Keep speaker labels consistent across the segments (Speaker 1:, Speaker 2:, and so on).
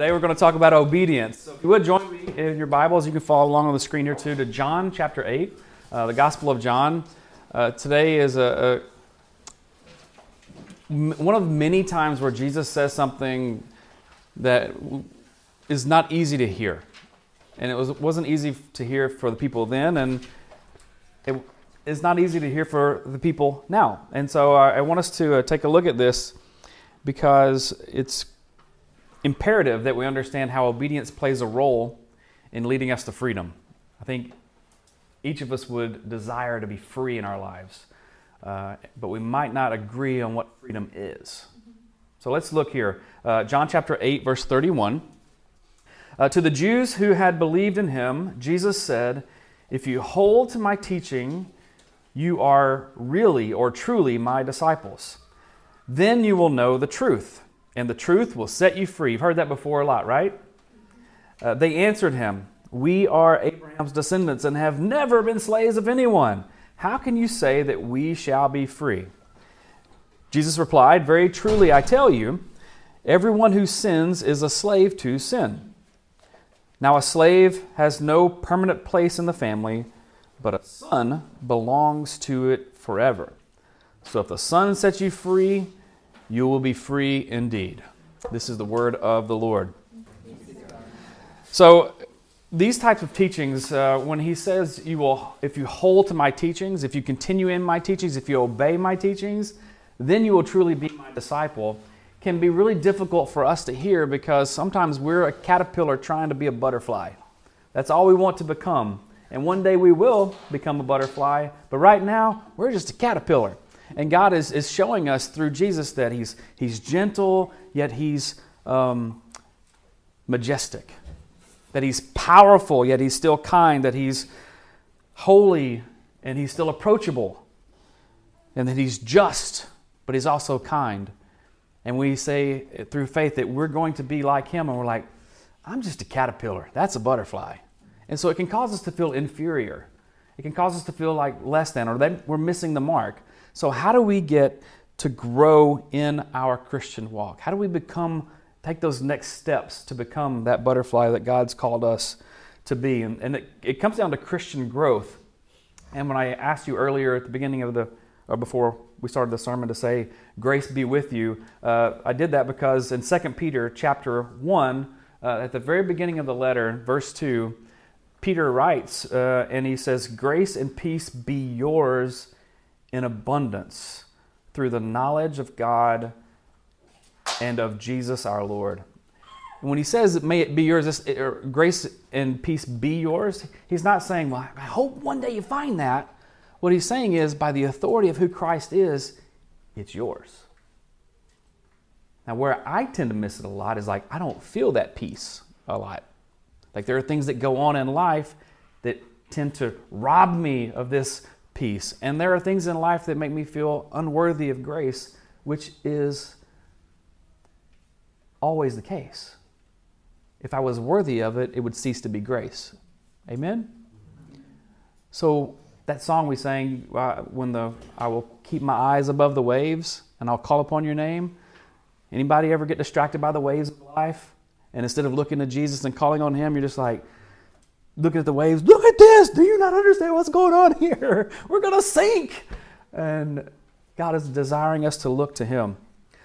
Speaker 1: Today we're going to talk about obedience. So if you would join me in your Bibles, you can follow along on the screen here too to John chapter 8, uh, the Gospel of John. Uh, today is a, one of many times where Jesus says something that is not easy to hear. And it was, wasn't easy to hear for the people then, and it is not easy to hear for the people now. And so uh, I want us to uh, take a look at this because it's imperative that we understand how obedience plays a role in leading us to freedom. I think each of us would desire to be free in our lives, uh, but we might not agree on what freedom is. So let's look here. Uh, John chapter 8, verse 31. Uh, to the Jews who had believed in him, Jesus said, If you hold to my teaching, you are really or truly my disciples. Then you will know the truth and the truth will set you free. You've heard that before a lot, right? Uh, they answered him, We are Abraham's descendants and have never been slaves of anyone. How can you say that we shall be free? Jesus replied, Very truly, I tell you, everyone who sins is a slave to sin. Now, a slave has no permanent place in the family, but a son belongs to it forever. So if the son sets you free, you will be free indeed. This is the word of the Lord. So, these types of teachings, uh, when he says, you will, if you hold to my teachings, if you continue in my teachings, if you obey my teachings, then you will truly be my disciple, can be really difficult for us to hear because sometimes we're a caterpillar trying to be a butterfly. That's all we want to become. And one day we will become a butterfly, but right now we're just a caterpillar. And God is, is showing us through Jesus that He's, he's gentle, yet He's um, majestic. That He's powerful, yet He's still kind. That He's holy, and He's still approachable. And that He's just, but He's also kind. And we say through faith that we're going to be like Him, and we're like, I'm just a caterpillar. That's a butterfly. And so it can cause us to feel inferior. It can cause us to feel like less than, or that we're missing the mark. So, how do we get to grow in our Christian walk? How do we become, take those next steps to become that butterfly that God's called us to be? And, and it, it comes down to Christian growth. And when I asked you earlier at the beginning of the, or before we started the sermon to say, grace be with you, uh, I did that because in 2 Peter chapter 1, uh, at the very beginning of the letter, verse 2, Peter writes, uh, and he says, Grace and peace be yours in abundance through the knowledge of God and of Jesus our Lord. When he says, May it be yours, this, er, grace and peace be yours, he's not saying, Well, I hope one day you find that. What he's saying is, by the authority of who Christ is, it's yours. Now, where I tend to miss it a lot is like, I don't feel that peace a lot. Like, there are things that go on in life that tend to rob me of this peace. And there are things in life that make me feel unworthy of grace, which is always the case. If I was worthy of it, it would cease to be grace. Amen? So, that song we sang, uh, when the I will keep my eyes above the waves and I'll call upon your name. Anybody ever get distracted by the waves of life? And instead of looking to Jesus and calling on him, you're just like, looking at the waves, look at this. Do you not understand what's going on here? We're going to sink. And God is desiring us to look to Him.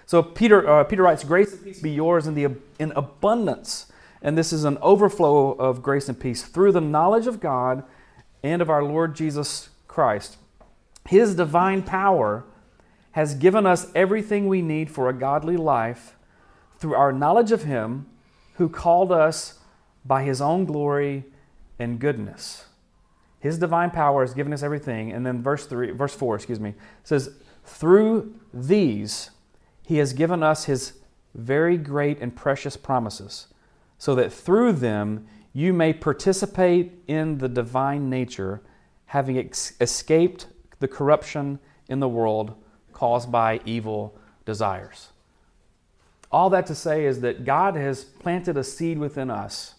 Speaker 1: So Peter, uh, Peter writes, Grace and peace be yours in, the, in abundance. And this is an overflow of grace and peace through the knowledge of God and of our Lord Jesus Christ. His divine power has given us everything we need for a godly life through our knowledge of Him who called us by His own glory and goodness. His divine power has given us everything. And then verse three, verse four, excuse me, says, through these He has given us His very great and precious promises, so that through them you may participate in the divine nature, having ex- escaped the corruption in the world caused by evil desires. All that to say is that God has planted a seed within us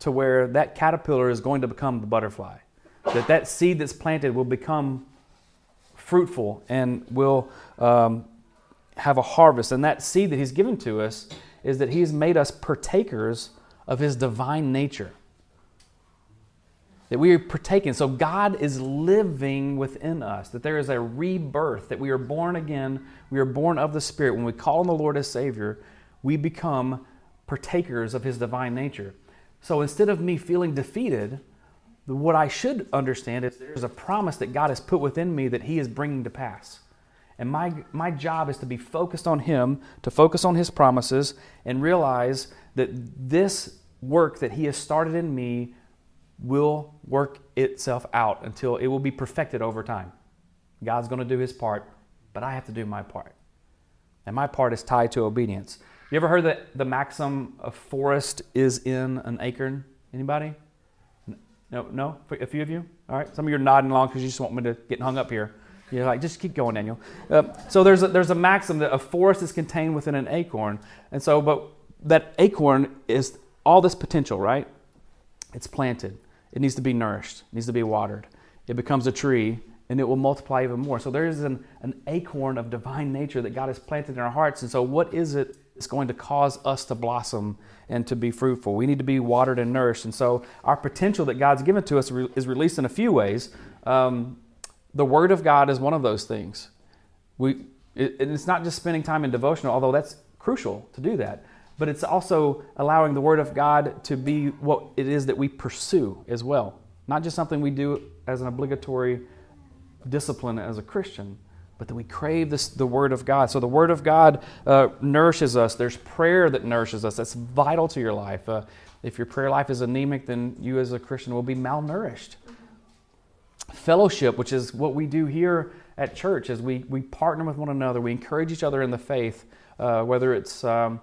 Speaker 1: to where that caterpillar is going to become the butterfly. That that seed that's planted will become fruitful and will um, have a harvest. And that seed that He's given to us is that He's made us partakers of His divine nature. That we are partaking. So God is living within us, that there is a rebirth, that we are born again, we are born of the Spirit. When we call on the Lord as Savior, we become partakers of His divine nature. So instead of me feeling defeated, what I should understand is there's a promise that God has put within me that He is bringing to pass. And my, my job is to be focused on Him, to focus on His promises, and realize that this work that He has started in me will work itself out until it will be perfected over time. God's going to do His part, but I have to do my part. And my part is tied to obedience. You ever heard that the maxim of forest is in an acorn? Anybody? No, no? A few of you? All right. Some of you are nodding along because you just want me to get hung up here. You're like, just keep going, Daniel. Uh, so there's a, there's a maxim that a forest is contained within an acorn. And so, but that acorn is all this potential, right? It's planted. It needs to be nourished. It needs to be watered. It becomes a tree and it will multiply even more. So there is an, an acorn of divine nature that God has planted in our hearts. And so, what is it that's going to cause us to blossom and to be fruitful? We need to be watered and nourished. And so, our potential that God's given to us is released in a few ways. Um, the Word of God is one of those things. We, it, it's not just spending time in devotional, although that's crucial to do that, but it's also allowing the Word of God to be what it is that we pursue as well. Not just something we do as an obligatory discipline as a Christian, but that we crave this, the Word of God. So the Word of God uh, nourishes us. There's prayer that nourishes us. That's vital to your life. Uh, if your prayer life is anemic, then you as a Christian will be malnourished. Fellowship, which is what we do here at church, is we, we partner with one another. We encourage each other in the faith, uh, whether it's um,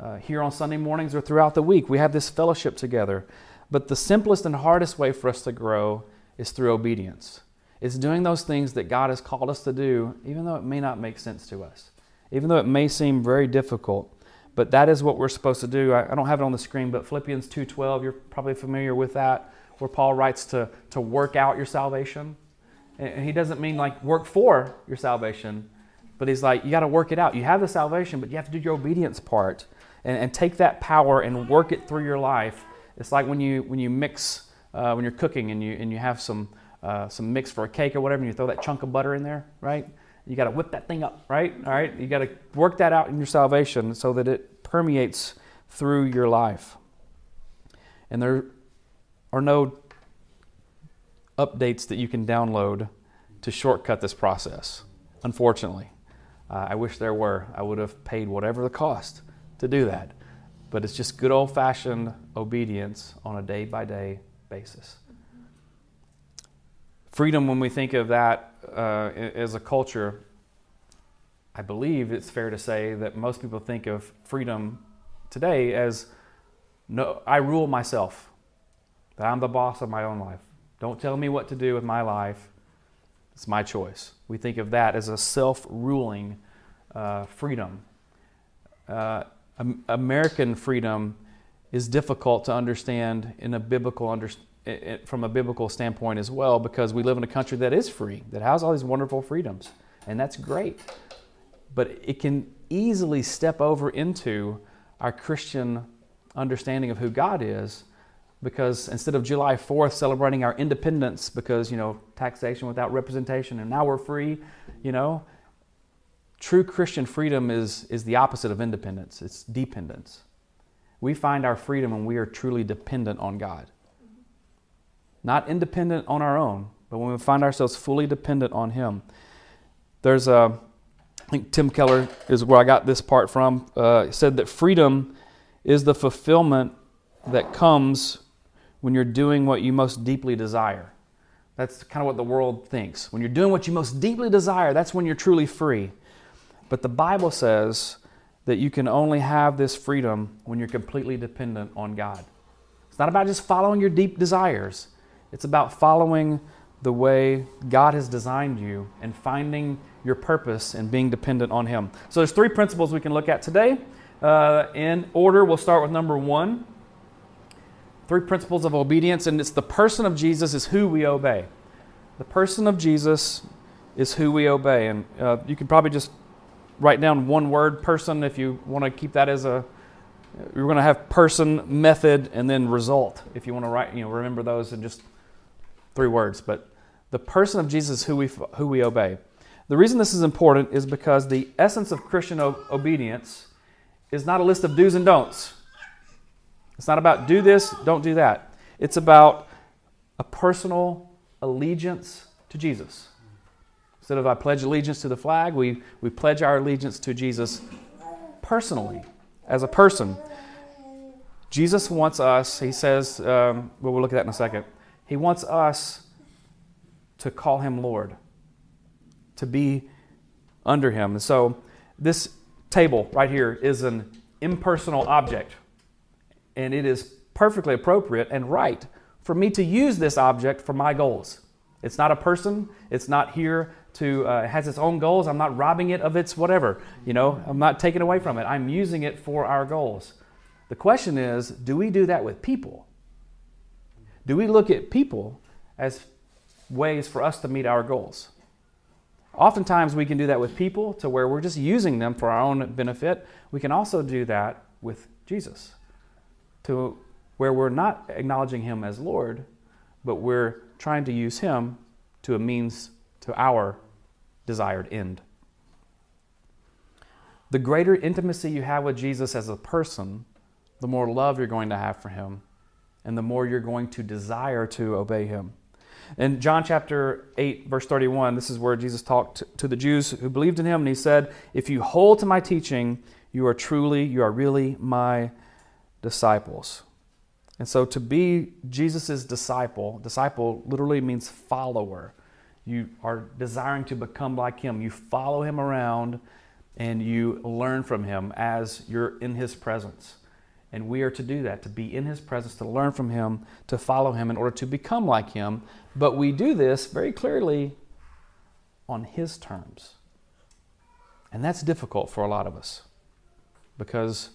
Speaker 1: uh, here on Sunday mornings or throughout the week. We have this fellowship together. But the simplest and hardest way for us to grow is through obedience. It's doing those things that God has called us to do, even though it may not make sense to us, even though it may seem very difficult. But that is what we're supposed to do. I, I don't have it on the screen, but Philippians 2.12, you're probably familiar with that, where Paul writes to, to work out your salvation. And he doesn't mean like work for your salvation, but he's like, you got to work it out. You have the salvation, but you have to do your obedience part and, and take that power and work it through your life. It's like when you, when you mix, uh, when you're cooking and you, and you have some uh, some mix for a cake or whatever, and you throw that chunk of butter in there, right? You got to whip that thing up, right? All right, you got to work that out in your salvation so that it permeates through your life. And there are no updates that you can download to shortcut this process, unfortunately. Uh, I wish there were. I would have paid whatever the cost to do that. But it's just good old fashioned obedience on a day by day basis. Freedom, when we think of that uh, as a culture, I believe it's fair to say that most people think of freedom today as no, I rule myself, that I'm the boss of my own life. Don't tell me what to do with my life. It's my choice. We think of that as a self ruling uh, freedom. Uh, American freedom is difficult to understand in a biblical understanding from a biblical standpoint as well, because we live in a country that is free, that has all these wonderful freedoms, and that's great. But it can easily step over into our Christian understanding of who God is, because instead of July 4th celebrating our independence because, you know, taxation without representation and now we're free, you know, true Christian freedom is, is the opposite of independence, it's dependence. We find our freedom when we are truly dependent on God not independent on our own, but when we find ourselves fully dependent on Him. There's a, I think Tim Keller is where I got this part from. Uh, said that freedom is the fulfillment that comes when you're doing what you most deeply desire. That's kind of what the world thinks. When you're doing what you most deeply desire, that's when you're truly free. But the Bible says that you can only have this freedom when you're completely dependent on God. It's not about just following your deep desires, it's about following the way God has designed you and finding your purpose and being dependent on Him. So there's three principles we can look at today. Uh, in order, we'll start with number one. Three principles of obedience, and it's the person of Jesus is who we obey. The person of Jesus is who we obey, and uh, you can probably just write down one word person if you want to keep that as a you're going to have person method and then result if you want to write you know remember those and just three words but the person of jesus who we who we obey the reason this is important is because the essence of christian o- obedience is not a list of do's and don'ts it's not about do this don't do that it's about a personal allegiance to jesus Instead of I pledge allegiance to the flag, we, we pledge our allegiance to Jesus personally, as a person. Jesus wants us, he says, um, well, we'll look at that in a second. He wants us to call him Lord, to be under him. And so this table right here is an impersonal object, and it is perfectly appropriate and right for me to use this object for my goals. It's not a person. It's not here to uh, has its own goals. I'm not robbing it of its whatever. You know, I'm not taking away from it. I'm using it for our goals. The question is, do we do that with people? Do we look at people as ways for us to meet our goals? Oftentimes we can do that with people to where we're just using them for our own benefit. We can also do that with Jesus to where we're not acknowledging him as Lord, but we're trying to use him to a means to our desired end. The greater intimacy you have with Jesus as a person, the more love you're going to have for him, and the more you're going to desire to obey him. In John chapter 8, verse 31, this is where Jesus talked to the Jews who believed in him, and he said, If you hold to my teaching, you are truly, you are really my disciples. And so to be Jesus' disciple, disciple literally means follower. You are desiring to become like him. You follow him around and you learn from him as you're in his presence. And we are to do that, to be in his presence, to learn from him, to follow him in order to become like him. But we do this very clearly on his terms. And that's difficult for a lot of us because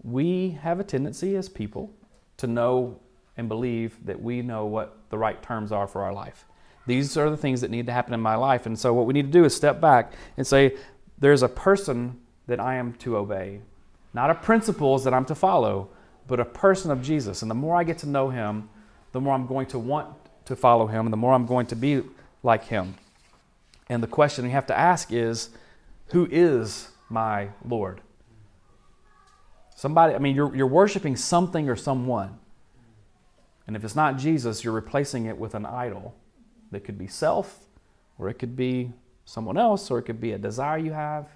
Speaker 1: we have a tendency as people to know and believe that we know what the right terms are for our life. These are the things that need to happen in my life. And so, what we need to do is step back and say, there's a person that I am to obey, not a principles that I'm to follow, but a person of Jesus. And the more I get to know him, the more I'm going to want to follow him, and the more I'm going to be like him. And the question we have to ask is, who is my Lord? Somebody, I mean, you're, you're worshiping something or someone. And if it's not Jesus, you're replacing it with an idol that could be self, or it could be someone else, or it could be a desire you have.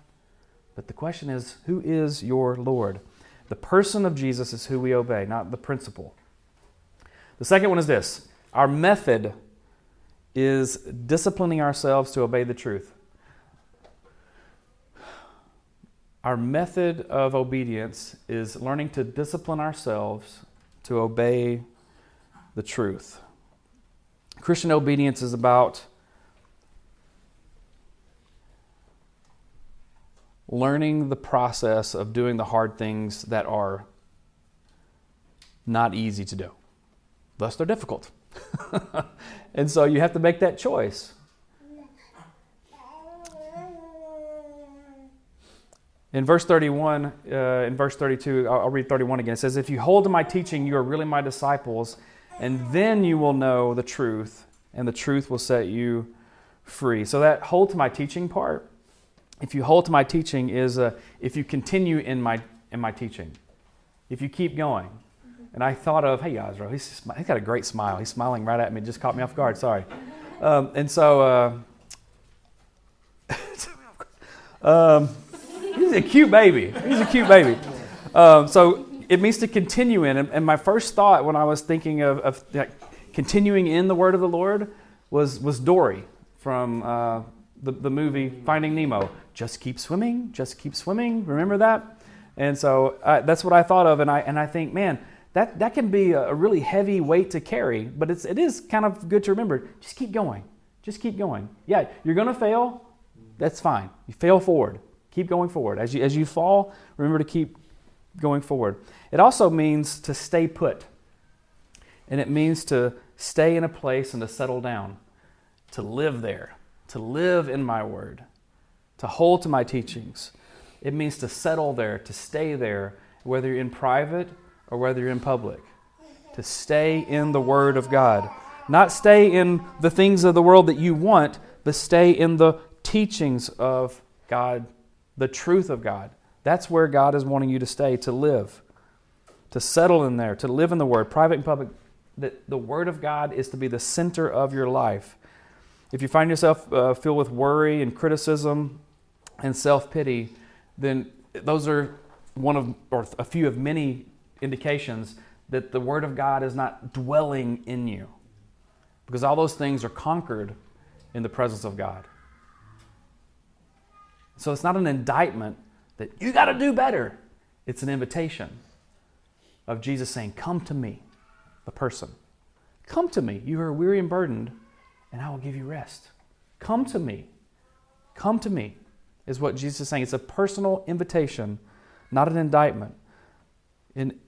Speaker 1: But the question is, who is your Lord? The person of Jesus is who we obey, not the principle. The second one is this our method is disciplining ourselves to obey the truth. Our method of obedience is learning to discipline ourselves to obey the truth. Christian obedience is about learning the process of doing the hard things that are not easy to do. Thus, they're difficult. and so you have to make that choice. In verse 31, uh, in verse 32, I'll, I'll read 31 again. It says, If you hold to my teaching, you are really my disciples, and then you will know the truth, and the truth will set you free. So, that hold to my teaching part, if you hold to my teaching, is uh, if you continue in my, in my teaching, if you keep going. And I thought of, hey, Yasro, he's, he's got a great smile. He's smiling right at me. Just caught me off guard. Sorry. Um, and so, uh, um, he's a cute baby. He's a cute baby. Um, so it means to continue in. And, and, my first thought when I was thinking of, of like, continuing in the word of the Lord was, was Dory from uh, the, the movie Finding Nemo. Just keep swimming, just keep swimming. Remember that? And so uh, that's what I thought of, and I and I think, man, that that can be a really heavy weight to carry, but it's it is kind of good to remember. Just keep going, just keep going. Yeah, you're gonna fail. That's fine. You fail forward. Keep going forward. As you as you fall, remember to keep going forward. It also means to stay put, and it means to stay in a place and to settle down, to live there, to live in my word, to hold to my teachings. It means to settle there, to stay there, whether you're in private or whether you're in public. To stay in the Word of God. Not stay in the things of the world that you want, but stay in the teachings of God, the truth of God. That's where God is wanting you to stay, to live, to settle in there, to live in the Word, private and public. That the Word of God is to be the center of your life. If you find yourself uh, filled with worry and criticism and self pity, then those are one of, or a few of many indications that the Word of God is not dwelling in you. Because all those things are conquered in the presence of God. So it's not an indictment that you got to do better. It's an invitation of Jesus saying, Come to me, the person. Come to me, you are weary and burdened, and I will give you rest. Come to me. Come to me is what Jesus is saying. It's a personal invitation, not an indictment. And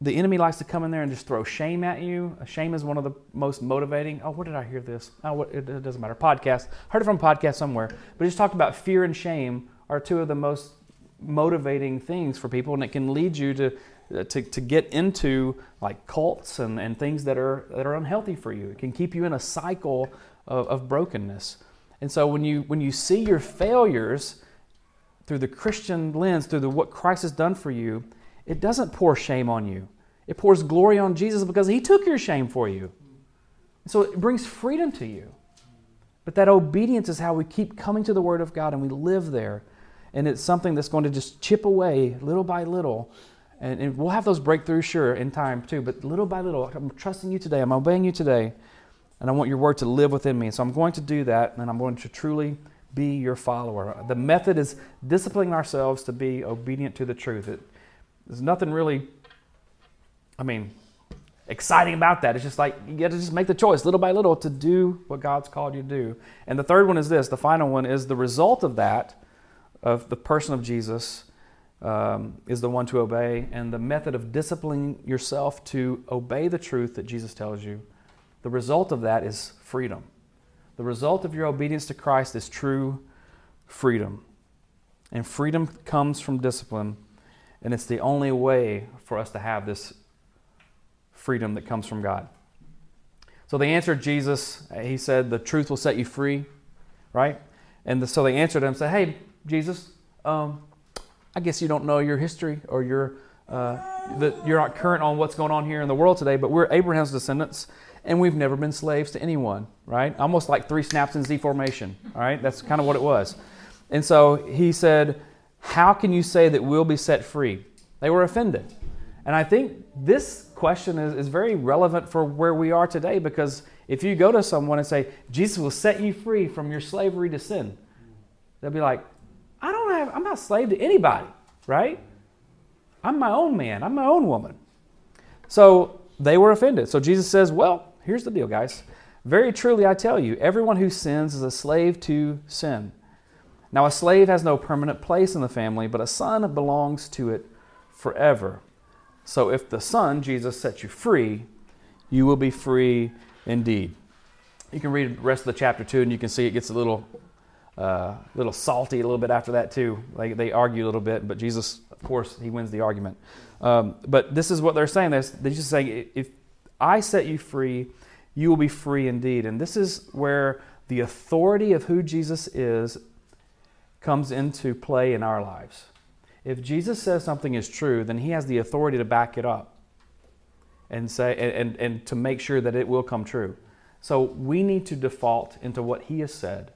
Speaker 1: the enemy likes to come in there and just throw shame at you. Shame is one of the most motivating. Oh, what did I hear this? Oh, what, it, it doesn't matter. Podcast. Heard it from podcast somewhere. But just talked about fear and shame are two of the most motivating things for people, and it can lead you to uh, to, to get into like cults and, and things that are that are unhealthy for you. It can keep you in a cycle of, of brokenness. And so when you when you see your failures through the Christian lens, through the, what Christ has done for you, it doesn't pour shame on you. It pours glory on Jesus because he took your shame for you. So it brings freedom to you. But that obedience is how we keep coming to the Word of God and we live there. And it's something that's going to just chip away little by little. And, and we'll have those breakthroughs, sure, in time too. But little by little, I'm trusting you today. I'm obeying you today. And I want your Word to live within me. So I'm going to do that. And I'm going to truly be your follower. The method is disciplining ourselves to be obedient to the truth. It, there's nothing really, I mean, exciting about that. It's just like you got to just make the choice little by little to do what God's called you to do. And the third one is this the final one is the result of that, of the person of Jesus, um, is the one to obey. And the method of disciplining yourself to obey the truth that Jesus tells you, the result of that is freedom. The result of your obedience to Christ is true freedom. And freedom comes from discipline, and it's the only way for us to have this freedom that comes from God. So they answered Jesus. He said, The truth will set you free, right? And the, so they answered him, and said, Hey, Jesus, um, I guess you don't know your history or your, uh, that you're not current on what's going on here in the world today, but we're Abraham's descendants and we've never been slaves to anyone, right? Almost like three snaps in Z formation, all right? That's kind of what it was. And so he said, How can you say that we'll be set free? They were offended. And I think this question is, is very relevant for where we are today because if you go to someone and say, Jesus will set you free from your slavery to sin, they'll be like, I don't have, I'm not slave to anybody, right? I'm my own man, I'm my own woman. So they were offended. So Jesus says, Well, here's the deal, guys. Very truly, I tell you, everyone who sins is a slave to sin. Now, a slave has no permanent place in the family, but a son belongs to it forever. So, if the Son, Jesus, sets you free, you will be free indeed. You can read the rest of the chapter too, and you can see it gets a little, uh, little salty a little bit after that too. They, they argue a little bit, but Jesus, of course, he wins the argument. Um, but this is what they're saying. They're, they're just saying, if I set you free, you will be free indeed. And this is where the authority of who Jesus is comes into play in our lives. If Jesus says something is true, then he has the authority to back it up and say and, and to make sure that it will come true. So we need to default into what he has said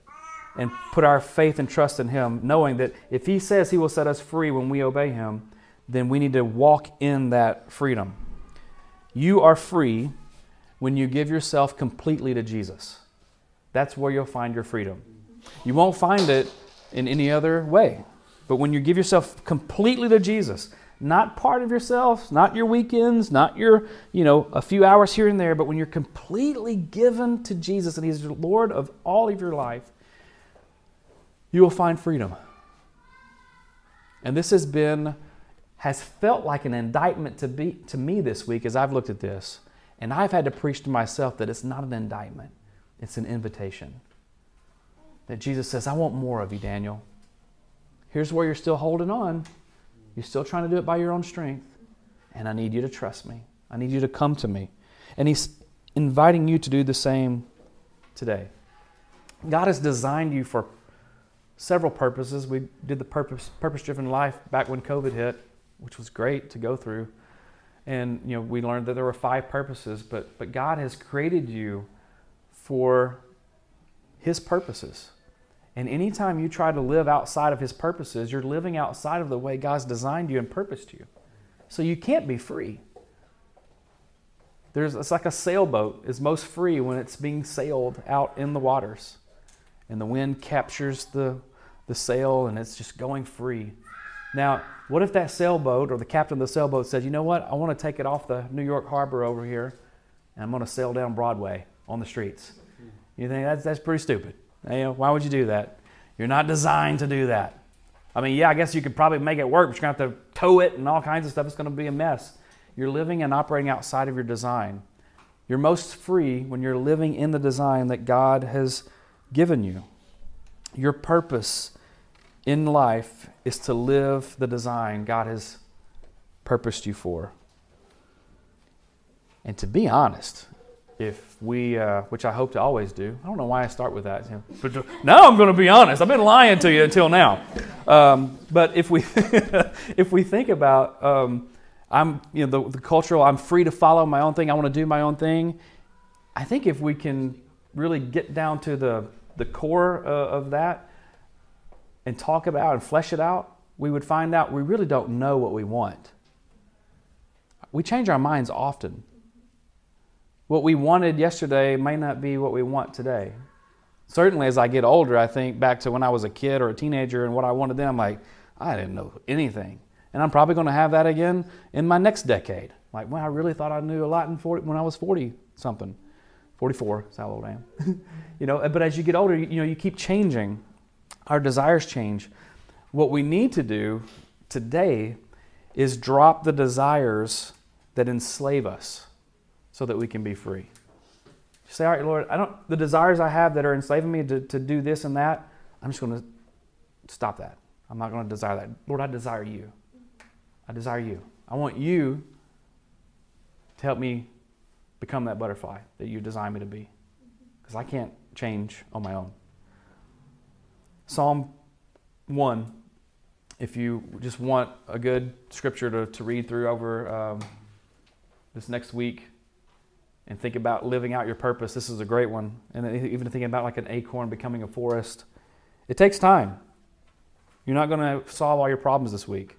Speaker 1: and put our faith and trust in him, knowing that if he says he will set us free when we obey him, then we need to walk in that freedom. You are free when you give yourself completely to Jesus. That's where you'll find your freedom. You won't find it in any other way. But when you give yourself completely to Jesus, not part of yourself, not your weekends, not your, you know, a few hours here and there, but when you're completely given to Jesus and He's the Lord of all of your life, you will find freedom. And this has been, has felt like an indictment to, be, to me this week as I've looked at this. And I've had to preach to myself that it's not an indictment, it's an invitation. That Jesus says, I want more of you, Daniel. Here's where you're still holding on. You're still trying to do it by your own strength. And I need you to trust me. I need you to come to me. And He's inviting you to do the same today. God has designed you for several purposes. We did the purpose purpose driven life back when COVID hit, which was great to go through. And you know, we learned that there were five purposes, but but God has created you for his purposes. And anytime you try to live outside of his purposes, you're living outside of the way God's designed you and purposed you. So you can't be free. There's, it's like a sailboat is most free when it's being sailed out in the waters. And the wind captures the, the sail and it's just going free. Now, what if that sailboat or the captain of the sailboat says, you know what, I want to take it off the New York harbor over here and I'm going to sail down Broadway on the streets? You think that's, that's pretty stupid. You know, why would you do that? You're not designed to do that. I mean, yeah, I guess you could probably make it work, but you're going to have to tow it and all kinds of stuff. It's going to be a mess. You're living and operating outside of your design. You're most free when you're living in the design that God has given you. Your purpose in life is to live the design God has purposed you for. And to be honest, if we, uh, which I hope to always do. I don't know why I start with that. But now I'm going to be honest. I've been lying to you until now. Um, but if we, if we think about, um, I'm, you know, the, the cultural, I'm free to follow my own thing. I want to do my own thing. I think if we can really get down to the, the core uh, of that and talk about and flesh it out, we would find out we really don't know what we want. We change our minds often. What we wanted yesterday may not be what we want today. Certainly, as I get older, I think back to when I was a kid or a teenager and what I wanted then, I'm like, I didn't know anything. And I'm probably going to have that again in my next decade. Like, well, I really thought I knew a lot in 40, when I was 40 something. 44, that's how old I am. you know, but as you get older, you, you know, you keep changing. Our desires change. What we need to do today is drop the desires that enslave us so that we can be free. say, all right, Lord, I don't the desires I have that are enslaving me to, to do this and that, I'm just going to stop that. I'm not going to desire that. Lord, I desire you. I desire you. I want you to help me become that butterfly that you designed me to be. Because I can't change on my own. Psalm 1, if you just want a good scripture to, to read through over um, this next week, and think about living out your purpose, this is a great one. And even thinking about like an acorn becoming a forest, it takes time. You're not going to solve all your problems this week.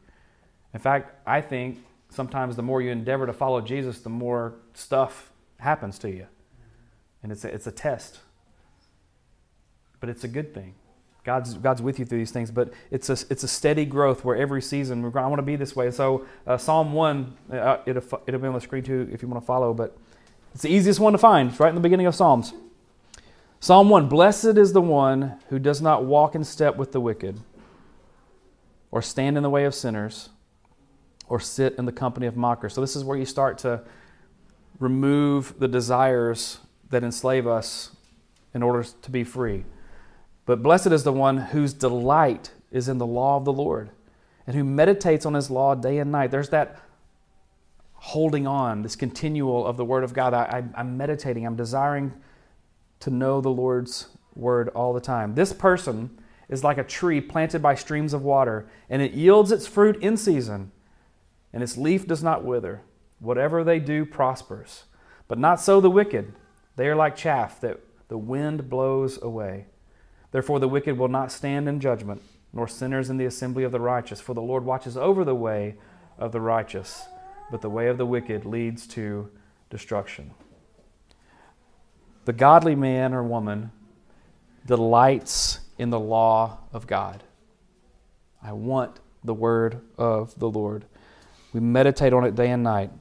Speaker 1: In fact, I think sometimes the more you endeavor to follow Jesus, the more stuff happens to you. And it's a, it's a test. But it's a good thing. God's, God's with you through these things, but it's a, it's a steady growth where every season, I want to be this way. So, uh, Psalm 1, uh, it'll, it'll be on the screen too if you want to follow, but it's the easiest one to find. It's right in the beginning of Psalms. Psalm 1 Blessed is the one who does not walk in step with the wicked, or stand in the way of sinners, or sit in the company of mockers. So, this is where you start to remove the desires that enslave us in order to be free. But blessed is the one whose delight is in the law of the Lord and who meditates on his law day and night. There's that holding on, this continual of the Word of God. I, am meditating, I'm desiring to know the Lord's Word all the time. This person is like a tree planted by streams of water, and it yields its fruit in season, and its leaf does not wither. Whatever they do prospers. But not so the wicked. They are like chaff that the wind blows away. Therefore, the wicked will not stand in judgment, nor sinners in the assembly of the righteous, for the Lord watches over the way of the righteous but the way of the wicked leads to destruction. The godly man or woman delights in the law of God. I want the word of the Lord. We meditate on it day and night.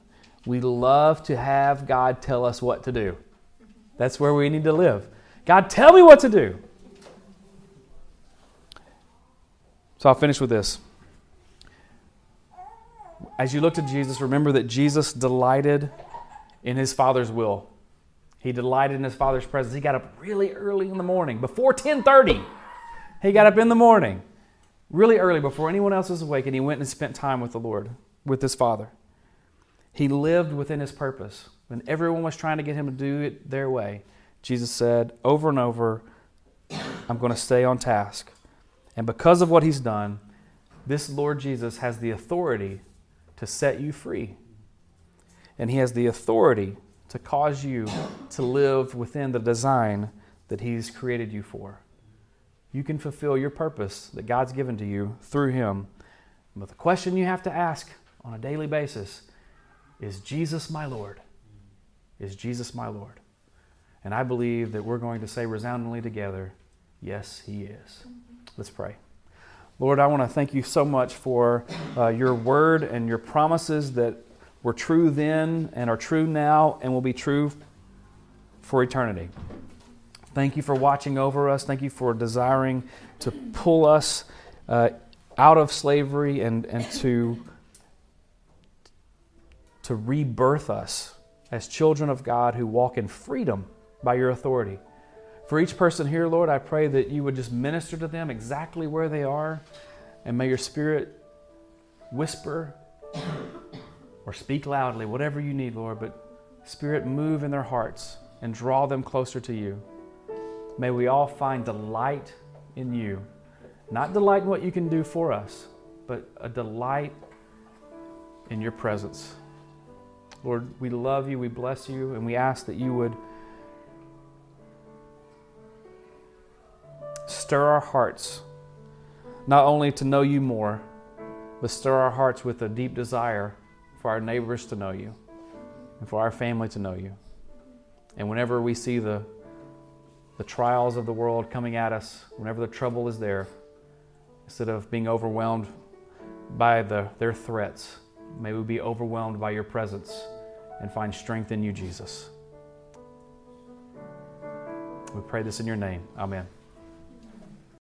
Speaker 1: We love to have God tell us what to do. That's where we need to live. God, tell me what to do. So I'll finish with this. As you look to Jesus, remember that Jesus delighted in his Father's will. He delighted in his Father's presence. He got up really early in the morning, before 10:30. He got up in the morning, really early before anyone else was awake, and he went and spent time with the Lord, with his Father. He lived within his purpose. When everyone was trying to get him to do it their way, Jesus said over and over, I'm going to stay on task. And because of what he's done, this Lord Jesus has the authority to set you free. And he has the authority to cause you to live within the design that he's created you for. You can fulfill your purpose that God's given to you through him. But the question you have to ask on a daily basis is Jesus my Lord? Is Jesus my Lord? And I believe that we're going to say resoundingly together, Yes, He is. Let's pray. Lord, I want to thank you so much for uh, your word and your promises that were true then and are true now and will be true for eternity. Thank you for watching over us. Thank you for desiring to pull us uh, out of slavery and, and to, to rebirth us as children of God who walk in freedom by your authority. For each person here, Lord, I pray that you would just minister to them exactly where they are, and may your Spirit whisper or speak loudly, whatever you need, Lord, but Spirit, move in their hearts and draw them closer to you. May we all find delight in you. Not delight in what you can do for us, but a delight in your presence. Lord, we love you, we bless you, and we ask that you would. Stir our hearts, not only to know you more, but stir our hearts with a deep desire for our neighbors to know you and for our family to know you. And whenever we see the, the trials of the world coming at us, whenever the trouble is there, instead of being overwhelmed by the, their threats, may we be overwhelmed by your presence and find strength in you, Jesus. We pray this in your name. Amen.